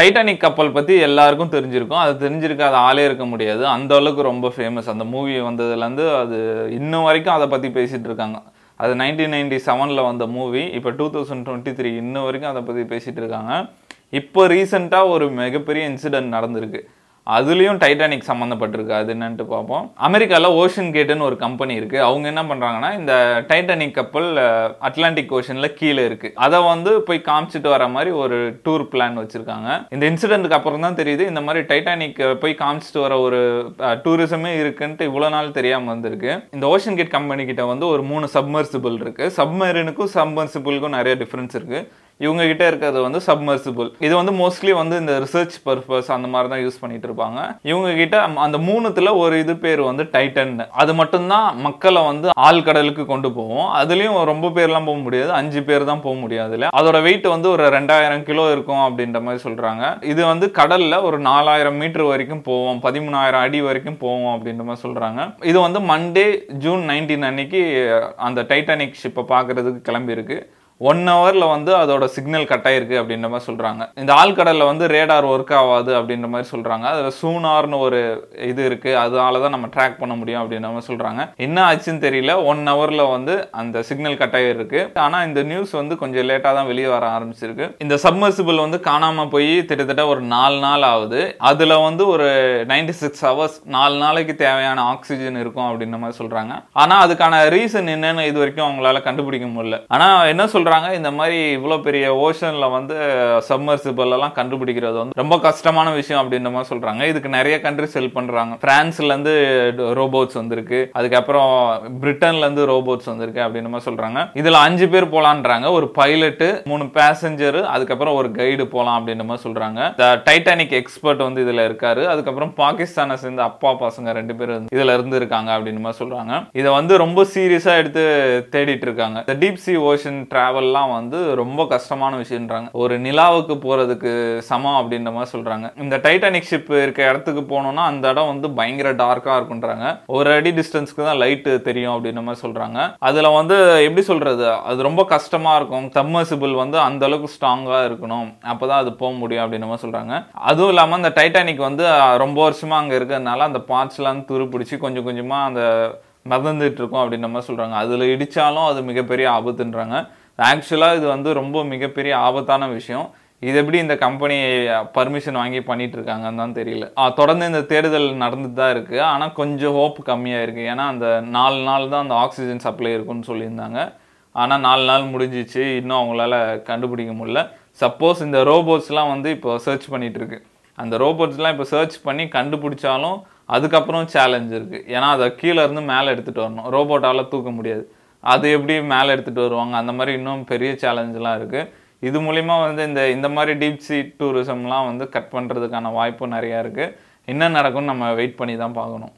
Titanic கப்பல் பற்றி எல்லாருக்கும் தெரிஞ்சிருக்கும். அது தெரிஞ்சிருக்காத ஆளே இருக்க முடியாது. அந்த அளவுக்கு ரொம்ப ஃபேமஸ் அந்த மூவி வந்ததுலேருந்து அது இன்னும் வரைக்கும் அதை பற்றி பேசிகிட்டு இருக்காங்க. அது நைன்டீன் நைன்டி செவனில் வந்த மூவி இப்போ டூ தௌசண்ட் டுவெண்ட்டி த்ரீ இன்ன வரைக்கும் அதை பற்றி பேசிகிட்டு இருக்காங்க. இப்போ ரீசெண்டாக ஒரு மிகப்பெரிய இன்சிடென்ட் நடந்திருக்கு. அதுலேயும் டைட்டானிக் சம்மந்தப்பட்டிருக்கு அது என்னன்ட்டு பார்ப்போம். அமெரிக்காவில் ஓஷன் கேட்டுன்னு ஒரு கம்பெனி இருக்குது அவங்க என்ன பண்ணுறாங்கன்னா இந்த டைட்டானிக் கப்பல் அட்லாண்டிக் ஓஷனில் கீழே இருக்குது அதை வந்து போய் காமிச்சிட்டு வர மாதிரி ஒரு டூர் பிளான் வச்சுருக்காங்க. இந்த இன்சிடென்ட்டுக்கு அப்புறம் தான் தெரியுது. இந்த மாதிரி டைட்டானிக் போய் காமிச்சிட்டு வர ஒரு டூரிசமே இருக்குன்ட்டு இவ்வளோ நாள் தெரியாமல் வந்திருக்கு. இந்த ஓஷன் கேட் கம்பெனி கிட்ட வந்து ஒரு மூணு சப்மர்சிபிள் இருக்குது சப்மரீனுக்கும் சப்மர்சிபிளுக்கும் நிறைய டிஃப்ரென்ஸ் இருக்குது இவங்க கிட்ட இருக்கிறது வந்து சப்மர்சிபிள் இது வந்து மோஸ்ட்லி வந்து இந்த ரிசர்ச் பர்பஸ் அந்த மாதிரி தான் யூஸ் பண்ணிட்டு இருப்பாங்க. இவங்க கிட்ட அந்த மூணுத்துல ஒரு இது பேர் வந்து டைட்டன் அது மட்டும்தான் மக்களை வந்து ஆழ்கடலுக்கு கொண்டு போவோம் அதுலயும் ரொம்ப பேர்லாம் போக முடியாது. அஞ்சு பேர் தான் போக முடியாது அதுல அதோட வெயிட் வந்து ஒரு ரெண்டாயிரம் கிலோ இருக்கும் அப்படின்ற மாதிரி சொல்றாங்க. இது வந்து கடல்ல ஒரு நாலாயிரம் மீட்டர் வரைக்கும் போவோம் பதிமூணாயிரம் அடி வரைக்கும் போவோம் அப்படின்ற மாதிரி சொல்றாங்க. இது வந்து மண்டே ஜூன் நைன்டீன் அன்னைக்கு அந்த டைட்டானிக் ஷிப்பை பார்க்கறதுக்கு கிளம்பி இருக்கு ஒன் ஹவரில் வந்து அதோட சிக்னல் கட் ஆயிருக்கு அப்படின்ற மாதிரி சொல்கிறாங்க இந்த ஆழ்கடலில் வந்து ரேடார் ஒர்க் ஆகாது அப்படின்ற மாதிரி சொல்கிறாங்க அதில் சூனார்னு ஒரு இது இருக்குது அதனால தான் நம்ம ட்ராக் பண்ண முடியும் அப்படின்ற மாதிரி சொல்கிறாங்க என்ன ஆச்சுன்னு தெரியல. ஒன் ஹவரில் வந்து அந்த சிக்னல் கட் ஆகிருக்கு ஆனால் இந்த நியூஸ் வந்து கொஞ்சம் லேட்டாக தான் வெளியே வர ஆரம்பிச்சிருக்கு. இந்த சப்மர்சிபிள் வந்து காணாமல் போய் கிட்டத்தட்ட ஒரு நாலு நாள் ஆகுது. அதில் வந்து ஒரு நைன்டி சிக்ஸ் ஹவர்ஸ் நாலு நாளைக்கு தேவையான ஆக்சிஜன் இருக்கும் அப்படின்ற மாதிரி சொல்கிறாங்க ஆனால் அதுக்கான ரீசன் என்னன்னு இது வரைக்கும் அவங்களால கண்டுபிடிக்க முடியல. ஆனால் என்ன சொல்கிறாங்க இந்த மாதிரி இவ்வளோ பெரிய ஓஷனில் வந்து சப்மர்சிபிள் எல்லாம் கண்டுபிடிக்கிறது வந்து ரொம்ப கஷ்டமான விஷயம் அப்படின்ற மாதிரி சொல்கிறாங்க இதுக்கு நிறைய கண்ட்ரிஸ் ஹெல்ப் பண்ணுறாங்க ஃப்ரான்ஸ்லேருந்து ரோபோட்ஸ் வந்திருக்கு. அதுக்கப்புறம் பிரிட்டன்லேருந்து ரோபோட்ஸ் வந்திருக்கு அப்படின்ற மாதிரி சொல்கிறாங்க இதில் அஞ்சு பேர் போகலான்றாங்க ஒரு பைலட்டு மூணு பேசஞ்சர் அதுக்கப்புறம் ஒரு கைடு போகலாம் அப்படின்ற மாதிரி சொல்கிறாங்க டைட்டானிக் எக்ஸ்பர்ட் வந்து இதில் இருக்காரு. அதுக்கப்புறம் பாகிஸ்தானை சேர்ந்த அப்பா பசங்க ரெண்டு பேர் இதில் இருந்துருக்காங்க இருந்து இருக்காங்க மாதிரி சொல்கிறாங்க இதை வந்து ரொம்ப சீரியஸாக எடுத்து தேடிட்டு இருக்காங்க. இந்த டீப் சி ஓஷன் டிராவல்லாம் வந்து ரொம்ப கஷ்டமான விஷயம்ன்றாங்க. ஒரு நிலாவுக்கு போகிறதுக்கு சமம் அப்படின்ற மாதிரி சொல்கிறாங்க இந்த டைட்டானிக் ஷிப் இருக்க இடத்துக்கு போனோம்னா அந்த இடம் வந்து பயங்கர டார்க்காக இருக்குன்றாங்க ஒரு அடி டிஸ்டன்ஸ்க்கு தான் லைட்டு தெரியும் அப்படின்ற மாதிரி சொல்கிறாங்க அதில் வந்து எப்படி சொல்கிறது அது ரொம்ப கஷ்டமாக இருக்கும். சப்மர்சிபிள் வந்து அந்த அளவுக்கு ஸ்ட்ராங்காக இருக்கணும். அப்பதான் அது போக முடியும் அப்படின்ற மாதிரி சொல்கிறாங்க அதுவும் இல்லாமல் அந்த டைட்டானிக் வந்து ரொம்ப வருஷமாக அங்கே இருக்கிறதுனால அந்த பார்ட்ஸ்லாம் எல்லாம் துரு பிடிச்சி கொஞ்சம் கொஞ்சமாக அந்த மிதந்துட்டு இருக்கோம் அப்படின்ற மாதிரி சொல்கிறாங்க அதில் இடித்தாலும் அது மிகப்பெரிய ஆபத்துன்றாங்க. ஆக்சுவலாக இது வந்து ரொம்ப மிகப்பெரிய ஆபத்தான விஷயம். இது எப்படி இந்த கம்பெனி பர்மிஷன் வாங்கி பண்ணிட்டு இருக்காங்கன்னு தான் தெரியல. தொடர்ந்து இந்த தேடுதல் நடந்துட்டு தான் இருக்கு. ஆனால் கொஞ்சம் ஹோப் கம்மியாக இருக்கு ஏன்னா அந்த நாலு நாள் தான் அந்த ஆக்சிஜன் சப்ளை இருக்குன்னு சொல்லியிருந்தாங்க. ஆனால் நாலு நாள் முடிஞ்சிச்சு. இன்னும் அவங்களால கண்டுபிடிக்க முடியல. சப்போஸ் இந்த ரோபோட்ஸ்லாம் வந்து இப்போ சர்ச் பண்ணிட்டு இருக்கு அந்த ரோபோட்ஸ்லாம் இப்போ சர்ச் பண்ணி கண்டுபிடிச்சாலும் அதுக்கப்புறம் சேலஞ்ச் இருக்குது ஏன்னா அதை கீழே இருந்து மேலே எடுத்துகிட்டு வரணும். ரோபோட்டால் தூக்க முடியாது. அது எப்படி மேலே எடுத்துகிட்டு வருவாங்க? அந்த மாதிரி இன்னும் பெரிய சேலஞ்செலாம் இருக்குது இது மூலிமா வந்து இந்த இந்த மாதிரி டீப் சி டூரிசம்லாம் வந்து கட் பண்ணுறதுக்கான வாய்ப்பு நிறையா இருக்குது என்ன நடக்கும்னு நம்ம வெயிட் பண்ணி தான் பார்க்கணும்.